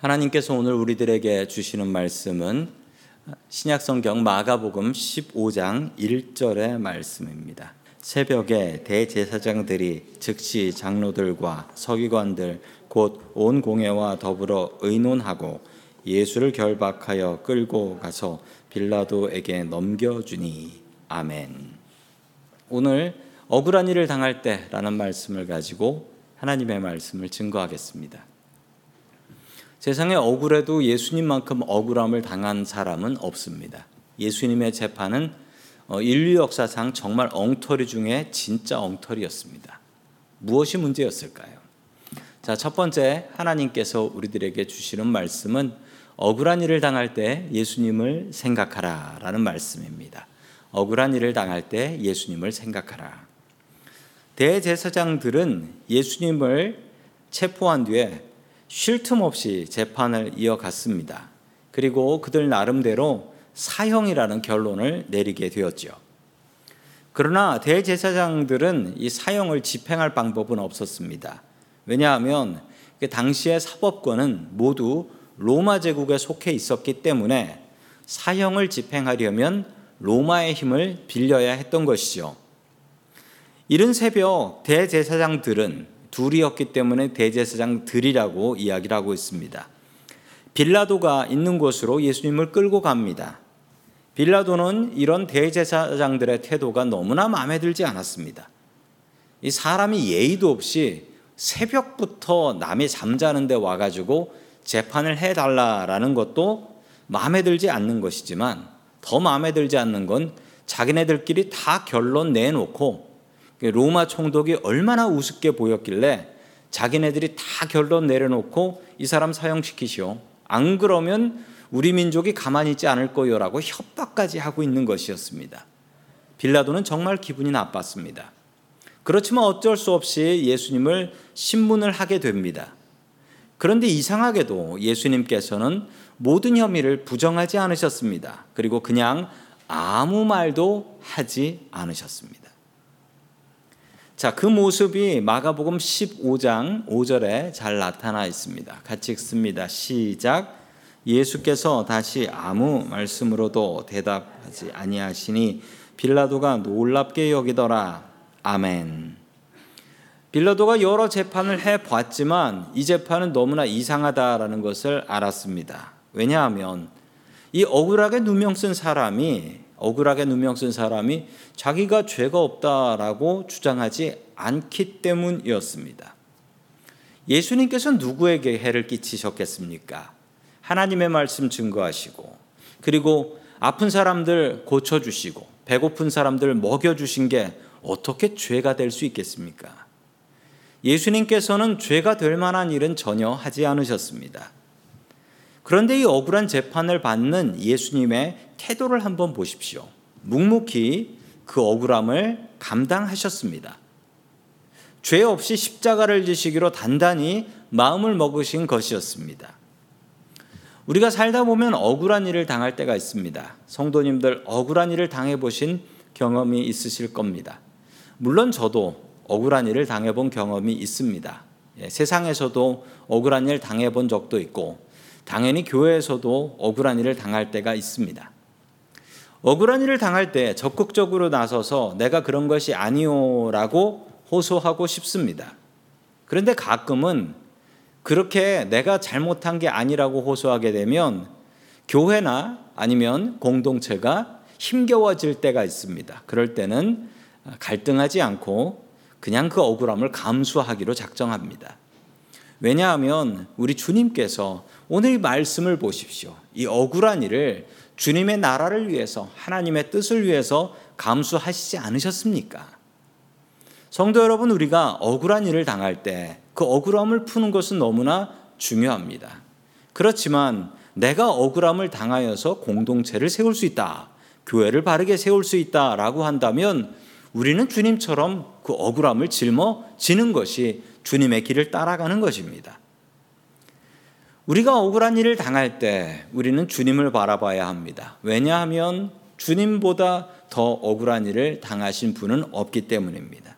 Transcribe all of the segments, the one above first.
하나님께서 오늘 우리들에게 주시는 말씀은 신약성경 마가복음 15장 1절의 말씀입니다. 새벽에 대제사장들이 즉시 장로들과 서기관들 곧 온 공회와 더불어 의논하고 예수를 결박하여 끌고 가서 빌라도에게 넘겨주니 아멘. 오늘 억울한 일을 당할 때라는 말씀을 가지고 하나님의 말씀을 증거하겠습니다. 세상에 억울해도 예수님만큼 억울함을 당한 사람은 없습니다. 예수님의 재판은 어, 인류 역사상 정말 엉터리 중에 진짜 엉터리였습니다. 무엇이 문제였을까요? 자, 첫 번째 하나님께서 우리들에게 주시는 말씀은 억울한 일을 당할 때 예수님을 생각하라라는 말씀입니다. 억울한 일을 당할 때 예수님을 생각하라. 대제사장들은 예수님을 체포한 뒤에 쉴 틈 없이 재판을 이어갔습니다. 그리고 그들 나름대로 사형이라는 결론을 내리게 되었죠. 그러나 대제사장들은 이 사형을 집행할 방법은 없었습니다. 왜냐하면 그 당시의 사법권은 모두 로마 제국에 속해 있었기 때문에 사형을 집행하려면 로마의 힘을 빌려야 했던 것이죠. 이른 새벽 대제사장들은 둘이었기 때문에 대제사장들이라고 이야기를 하고 있습니다. 빌라도가 있는 곳으로 예수님을 끌고 갑니다. 빌라도는 이런 대제사장들의 태도가 너무나 마음에 들지 않았습니다. 이 사람이 예의도 없이 새벽부터 남이 잠자는데 와가지고 재판을 해달라라는 것도 마음에 들지 않는 것이지만 더 마음에 들지 않는 건 자기네들끼리 다 결론 내놓고 로마 총독이 얼마나 우습게 보였길래 자기네들이 다 결론 내려놓고 이 사람 사형시키시오. 안 그러면 우리 민족이 가만히 있지 않을 거요라고 협박까지 하고 있는 것이었습니다. 빌라도는 정말 기분이 나빴습니다. 그렇지만 어쩔 수 없이 예수님을 신문을 하게 됩니다. 그런데 이상하게도 예수님께서는 모든 혐의를 부정하지 않으셨습니다. 그리고 그냥 아무 말도 하지 않으셨습니다. 자, 그 모습이 마가복음 15장 5절에 잘 나타나 있습니다. 같이 읽습니다. 시작. 예수께서 다시 아무 말씀으로도 대답하지 아니하시니 빌라도가 놀랍게 여기더라. 아멘. 빌라도가 여러 재판을 해 봤지만 이 재판은 너무나 이상하다라는 것을 알았습니다. 왜냐하면 이 억울하게 누명 쓴 사람이 억울하게 누명 쓴 사람이 자기가 죄가 없다라고 주장하지 않기 때문이었습니다. 예수님께서 누구에게 해를 끼치셨겠습니까? 하나님의 말씀 증거하시고 그리고 아픈 사람들 고쳐주시고 배고픈 사람들 먹여주신 게 어떻게 죄가 될 수 있겠습니까? 예수님께서는 죄가 될 만한 일은 전혀 하지 않으셨습니다. 그런데 이 억울한 재판을 받는 예수님의 태도를 한번 보십시오. 묵묵히 그 억울함을 감당하셨습니다. 죄 없이 십자가를 지시기로 단단히 마음을 먹으신 것이었습니다. 우리가 살다 보면 억울한 일을 당할 때가 있습니다. 성도님들 억울한 일을 당해 보신 경험이 있으실 겁니다. 물론 저도 억울한 일을 당해 본 경험이 있습니다. 예, 세상에서도 억울한 일 당해 본 적도 있고 당연히 교회에서도 억울한 일을 당할 때가 있습니다. 억울한 일을 당할 때 적극적으로 나서서 내가 그런 것이 아니오라고 호소하고 싶습니다. 그런데 가끔은 그렇게 내가 잘못한 게 아니라고 호소하게 되면 교회나 아니면 공동체가 힘겨워질 때가 있습니다. 그럴 때는 갈등하지 않고 그냥 그 억울함을 감수하기로 작정합니다. 왜냐하면 우리 주님께서 오늘 이 말씀을 보십시오. 이 억울한 일을 주님의 나라를 위해서 하나님의 뜻을 위해서 감수하시지 않으셨습니까? 성도 여러분, 우리가 억울한 일을 당할 때 그 억울함을 푸는 것은 너무나 중요합니다. 그렇지만 내가 억울함을 당하여서 공동체를 세울 수 있다. 교회를 바르게 세울 수 있다라고 한다면 우리는 주님처럼 그 억울함을 짊어지는 것이 주님의 길을 따라가는 것입니다. 우리가 억울한 일을 당할 때 우리는 주님을 바라봐야 합니다. 왜냐하면 주님보다 더 억울한 일을 당하신 분은 없기 때문입니다.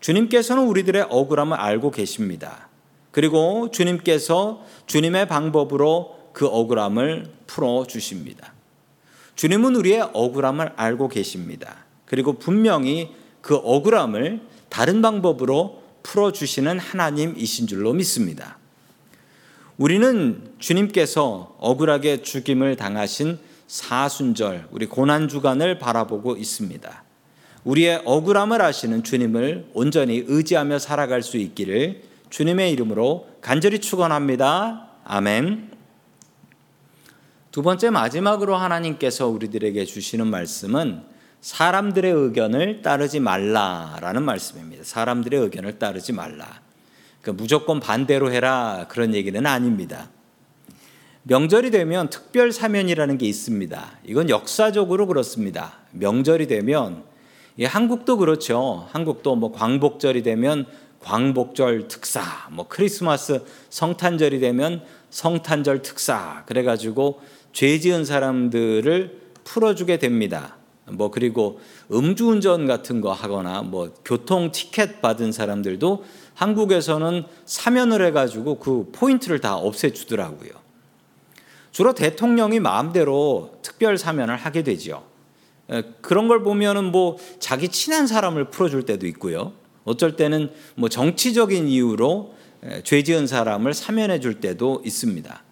주님께서는 우리들의 억울함을 알고 계십니다. 그리고 주님께서 주님의 방법으로 그 억울함을 풀어 주십니다. 주님은 우리의 억울함을 알고 계십니다. 그리고 분명히 그 억울함을 다른 방법으로 풀어 주시는 하나님이신 줄로 믿습니다. 우리는 주님께서 억울하게 죽임을 당하신 사순절, 우리 고난 주간을 바라보고 있습니다. 우리의 억울함을 아시는 주님을 온전히 의지하며 살아갈 수 있기를 주님의 이름으로 간절히 축원합니다. 아멘. 두 번째 마지막으로 하나님께서 우리들에게 주시는 말씀은 사람들의 의견을 따르지 말라라는 말씀입니다. 사람들의 의견을 따르지 말라. 그러니까 무조건 반대로 해라 그런 얘기는 아닙니다. 명절이 되면 특별 사면이라는 게 있습니다. 이건 역사적으로 그렇습니다. 명절이 되면 예, 한국도 그렇죠. 한국도 뭐 광복절이 되면 광복절 특사, 뭐 크리스마스 성탄절이 되면 성탄절 특사 그래 가지고 죄 지은 사람들을 풀어주게 됩니다. 뭐 그리고 음주운전 같은 거 하거나 뭐 교통 티켓 받은 사람들도 한국에서는 사면을 해가지고 그 포인트를 다 없애주더라고요. 주로 대통령이 마음대로 특별 사면을 하게 되죠. 그런 걸 보면은 뭐 자기 친한 사람을 풀어줄 때도 있고요. 어쩔 때는 뭐 정치적인 이유로 죄 지은 사람을 사면해 줄 때도 있습니다.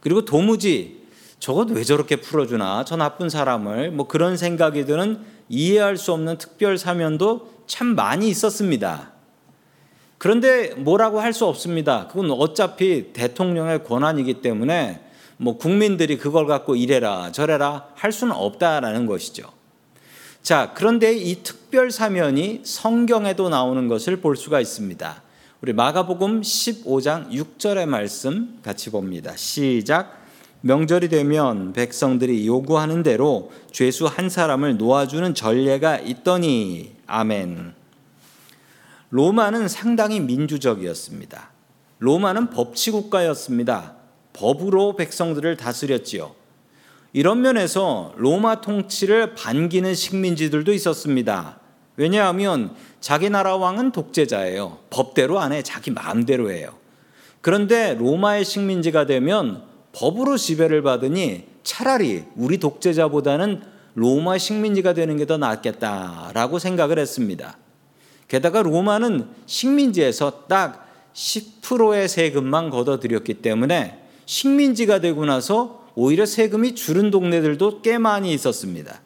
그리고 도무지 저것 왜 저렇게 풀어주나 저 나쁜 사람을 뭐 그런 생각이 드는 이해할 수 없는 특별 사면도 참 많이 있었습니다. 그런데 뭐라고 할 수 없습니다. 그건 어차피 대통령의 권한이기 때문에 뭐 국민들이 그걸 갖고 이래라 저래라 할 수는 없다라는 것이죠. 자, 그런데 이 특별 사면이 성경에도 나오는 것을 볼 수가 있습니다. 우리 마가복음 15장 6절의 말씀 같이 봅니다. 시작. 명절이 되면 백성들이 요구하는 대로 죄수 한 사람을 놓아주는 전례가 있더니 아멘. 로마는 상당히 민주적이었습니다. 로마는 법치 국가였습니다. 법으로 백성들을 다스렸지요. 이런 면에서 로마 통치를 반기는 식민지들도 있었습니다. 왜냐하면 자기 나라 왕은 독재자예요. 법대로 안 해. 자기 마음대로 해요. 그런데 로마의 식민지가 되면 법으로 지배를 받으니 차라리 우리 독재자보다는 로마 식민지가 되는 게 더 낫겠다라고 생각을 했습니다. 게다가 로마는 식민지에서 딱 10%의 세금만 걷어들였기 때문에 식민지가 되고 나서 오히려 세금이 줄은 동네들도 꽤 많이 있었습니다.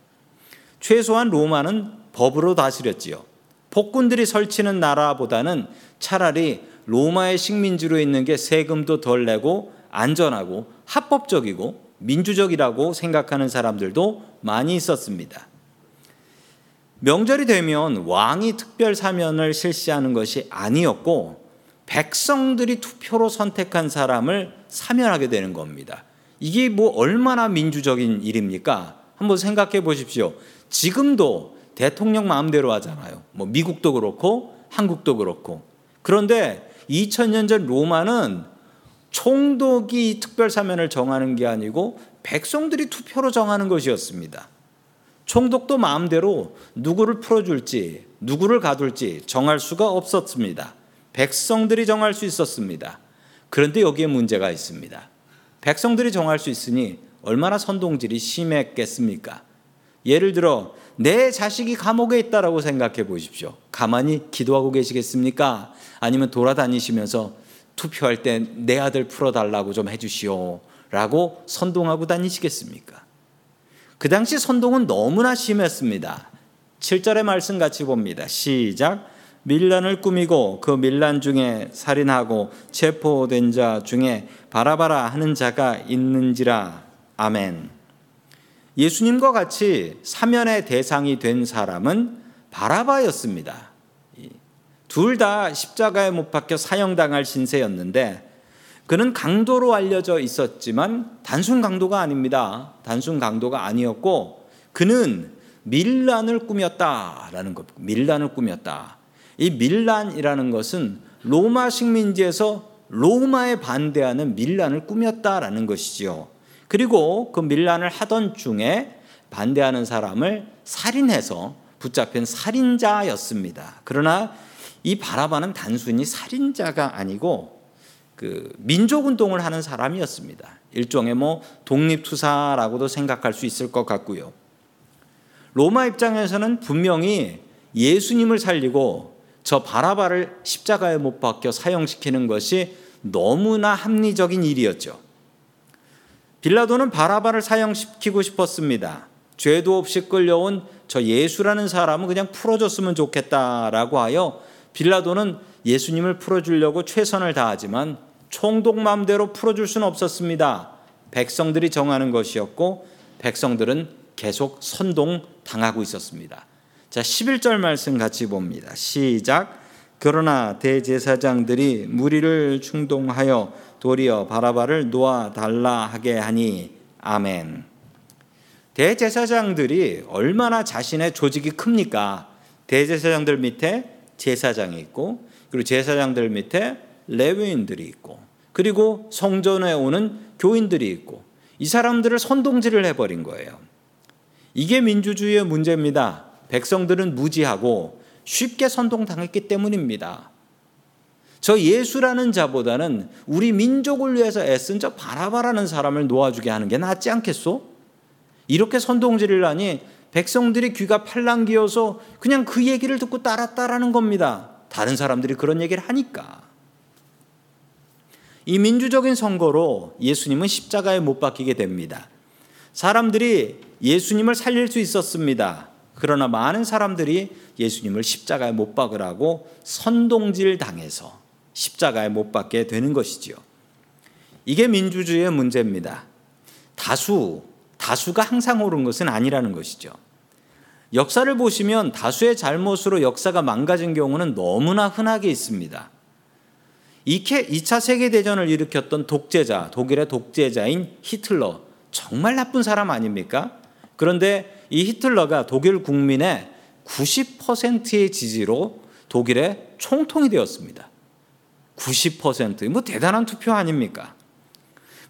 최소한 로마는 법으로 다스렸지요. 폭군들이 설치는 나라보다는 차라리 로마의 식민지로 있는 게 세금도 덜 내고 안전하고 합법적이고 민주적이라고 생각하는 사람들도 많이 있었습니다. 명절이 되면 왕이 특별 사면을 실시하는 것이 아니었고 백성들이 투표로 선택한 사람을 사면하게 되는 겁니다. 이게 뭐 얼마나 민주적인 일입니까? 한번 생각해 보십시오. 지금도 대통령 마음대로 하잖아요. 뭐 미국도 그렇고 한국도 그렇고. 그런데 2000년 전 로마는 총독이 특별 사면을 정하는 게 아니고 백성들이 투표로 정하는 것이었습니다. 총독도 마음대로 누구를 풀어줄지, 누구를 가둘지 정할 수가 없었습니다. 백성들이 정할 수 있었습니다. 그런데 여기에 문제가 있습니다. 백성들이 정할 수 있으니 얼마나 선동질이 심했겠습니까? 예를 들어 내 자식이 감옥에 있다라고 생각해 보십시오. 가만히 기도하고 계시겠습니까? 아니면 돌아다니시면서 투표할 때 내 아들 풀어달라고 좀 해주시오 라고 선동하고 다니시겠습니까? 그 당시 선동은 너무나 심했습니다. 7절의 말씀 같이 봅니다. 시작. 밀란을 꾸미고 그 밀란 중에 살인하고 체포된 자 중에 바라바라 하는 자가 있는지라. 아멘. 예수님과 같이 사면의 대상이 된 사람은 바라바였습니다. 둘 다 십자가에 못 박혀 사형당할 신세였는데 그는 강도로 알려져 있었지만 단순 강도가 아닙니다. 단순 강도가 아니었고 그는 밀란을 꾸몄다라는 것. 밀란을 꾸몄다. 이 밀란이라는 것은 로마 식민지에서 로마에 반대하는 밀란을 꾸몄다라는 것이지요. 그리고 그 밀란을 하던 중에 반대하는 사람을 살인해서 붙잡힌 살인자였습니다. 그러나 이 바라바는 단순히 살인자가 아니고 그 민족 운동을 하는 사람이었습니다. 일종의 뭐 독립투사라고도 생각할 수 있을 것 같고요. 로마 입장에서는 분명히 예수님을 살리고 저 바라바를 십자가에 못 박혀 사형시키는 것이 너무나 합리적인 일이었죠. 빌라도는 바라바를 사형시키고 싶었습니다. 죄도 없이 끌려온 저 예수라는 사람은 그냥 풀어줬으면 좋겠다라고 하여 빌라도는 예수님을 풀어주려고 최선을 다하지만 총독 마음대로 풀어줄 수는 없었습니다. 백성들이 정하는 것이었고 백성들은 계속 선동 당하고 있었습니다. 자, 11절 말씀 같이 봅니다. 시작. 그러나 대제사장들이 무리를 충동하여 도리어 바라바를 놓아 달라 하게 하니 아멘. 대제사장들이 얼마나 자신의 조직이 큽니까? 대제사장들 밑에 제사장이 있고 그리고 제사장들 밑에 레위인들이 있고 그리고 성전에 오는 교인들이 있고 이 사람들을 선동질을 해버린 거예요. 이게 민주주의의 문제입니다. 백성들은 무지하고 쉽게 선동당했기 때문입니다. 저 예수라는 자보다는 우리 민족을 위해서 애쓴 저 바라바라는 사람을 놓아주게 하는 게 낫지 않겠소? 이렇게 선동질을 하니 백성들이 귀가 팔랑귀어서 그냥 그 얘기를 듣고 따랐다라는 겁니다. 다른 사람들이 그런 얘기를 하니까. 이 민주적인 선거로 예수님은 십자가에 못 박히게 됩니다. 사람들이 예수님을 살릴 수 있었습니다. 그러나 많은 사람들이 예수님을 십자가에 못 박으라고 선동질 당해서 십자가에 못 박게 되는 것이지요. 이게 민주주의의 문제입니다. 다수, 다수가 항상 옳은 것은 아니라는 것이죠. 역사를 보시면 다수의 잘못으로 역사가 망가진 경우는 너무나 흔하게 있습니다. 2차 세계대전을 일으켰던 독재자, 독일의 독재자인 히틀러, 정말 나쁜 사람 아닙니까? 그런데 이 히틀러가 독일 국민의 90%의 지지로 독일의 총통이 되었습니다. 90%. 뭐 대단한 투표 아닙니까?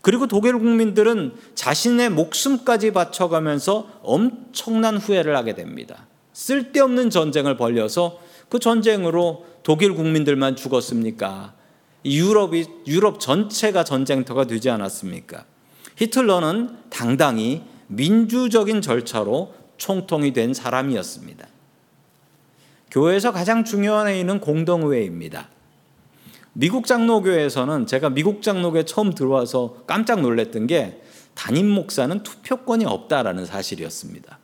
그리고 독일 국민들은 자신의 목숨까지 바쳐가면서 엄청난 후회를 하게 됩니다. 쓸데없는 전쟁을 벌려서 그 전쟁으로 독일 국민들만 죽었습니까? 유럽이 유럽 전체가 전쟁터가 되지 않았습니까? 히틀러는 당당히 민주적인 절차로 총통이 된 사람이었습니다. 교회에서 가장 중요한 회의는 공동회의입니다. 미국 장로교에서는 제가 미국 장로교에 처음 들어와서 깜짝 놀랐던 게 담임 목사는 투표권이 없다라는 사실이었습니다.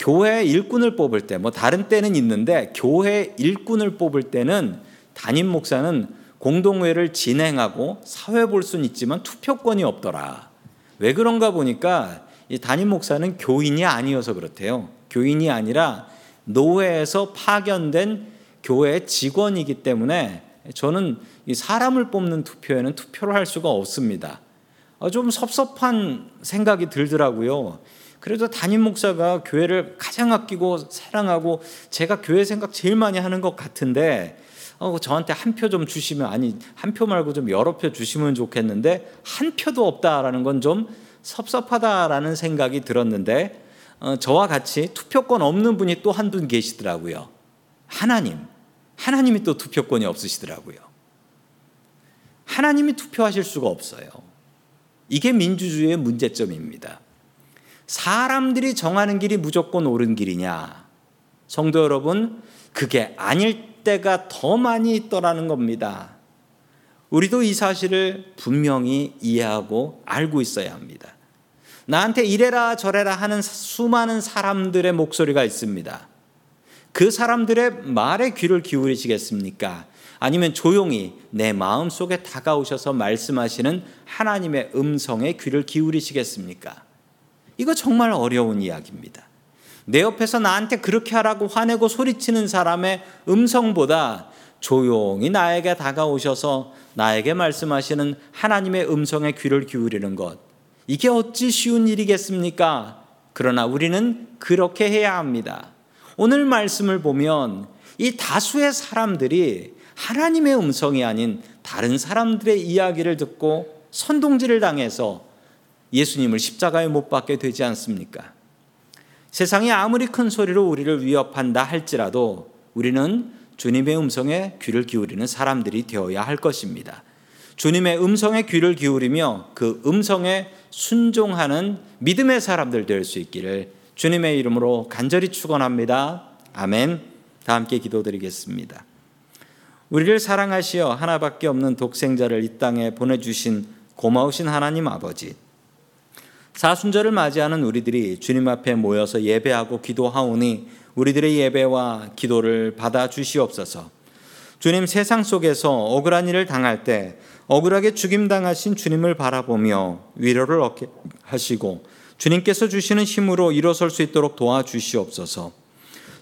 교회 일꾼을 뽑을 때, 뭐 다른 때는 있는데 교회 일꾼을 뽑을 때는 담임 목사는 공동회를 진행하고 사회 볼 수는 있지만 투표권이 없더라. 왜 그런가 보니까 이 담임 목사는 교인이 아니어서 그렇대요. 교인이 아니라 노회에서 파견된 교회 직원이기 때문에 저는 이 사람을 뽑는 투표에는 투표를 할 수가 없습니다. 어, 좀 섭섭한 생각이 들더라고요. 그래도 담임 목사가 교회를 가장 아끼고 사랑하고 제가 교회 생각 제일 많이 하는 것 같은데 어, 저한테 한 표 좀 주시면 아니 한 표 말고 좀 여러 표 주시면 좋겠는데 한 표도 없다라는 건 좀 섭섭하다라는 생각이 들었는데 어, 저와 같이 투표권 없는 분이 또 한 분 계시더라고요. 하나님. 하나님이 또 투표권이 없으시더라고요. 하나님이 투표하실 수가 없어요. 이게 민주주의의 문제점입니다. 사람들이 정하는 길이 무조건 옳은 길이냐? 성도 여러분, 그게 아닐 때가 더 많이 있더라는 겁니다. 우리도 이 사실을 분명히 이해하고 알고 있어야 합니다. 나한테 이래라 저래라 하는 수많은 사람들의 목소리가 있습니다. 그 사람들의 말에 귀를 기울이시겠습니까? 아니면 조용히 내 마음 속에 다가오셔서 말씀하시는 하나님의 음성에 귀를 기울이시겠습니까? 이거 정말 어려운 이야기입니다. 내 옆에서 나한테 그렇게 하라고 화내고 소리치는 사람의 음성보다 조용히 나에게 다가오셔서 나에게 말씀하시는 하나님의 음성에 귀를 기울이는 것. 이게 어찌 쉬운 일이겠습니까? 그러나 우리는 그렇게 해야 합니다. 오늘 말씀을 보면 이 다수의 사람들이 하나님의 음성이 아닌 다른 사람들의 이야기를 듣고 선동질을 당해서 예수님을 십자가에 못 박게 되지 않습니까? 세상이 아무리 큰 소리로 우리를 위협한다 할지라도 우리는 주님의 음성에 귀를 기울이는 사람들이 되어야 할 것입니다. 주님의 음성에 귀를 기울이며 그 음성에 순종하는 믿음의 사람들 될 수 있기를 주님의 이름으로 간절히 축원합니다. 아멘. 다 함께 기도드리겠습니다. 우리를 사랑하시어 하나밖에 없는 독생자를 이 땅에 보내 주신 고마우신 하나님 아버지. 사순절을 맞이하는 우리들이 주님 앞에 모여서 예배하고 기도하오니 우리들의 예배와 기도를 받아 주시옵소서. 주님 세상 속에서 억울한 일을 당할 때 억울하게 죽임 당하신 주님을 바라보며 위로를 얻게 하시고 주님께서 주시는 힘으로 일어설 수 있도록 도와주시옵소서.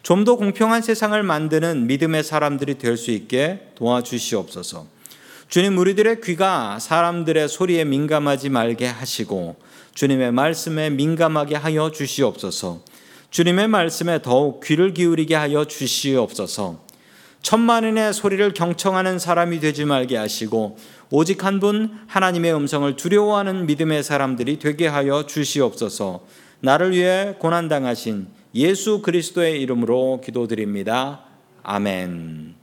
좀 더 공평한 세상을 만드는 믿음의 사람들이 될 수 있게 도와주시옵소서. 주님 우리들의 귀가 사람들의 소리에 민감하지 말게 하시고 주님의 말씀에 민감하게 하여 주시옵소서. 주님의 말씀에 더욱 귀를 기울이게 하여 주시옵소서. 천만인의 소리를 경청하는 사람이 되지 말게 하시고 오직 한 분 하나님의 음성을 두려워하는 믿음의 사람들이 되게 하여 주시옵소서. 나를 위해 고난 당하신 예수 그리스도의 이름으로 기도드립니다. 아멘.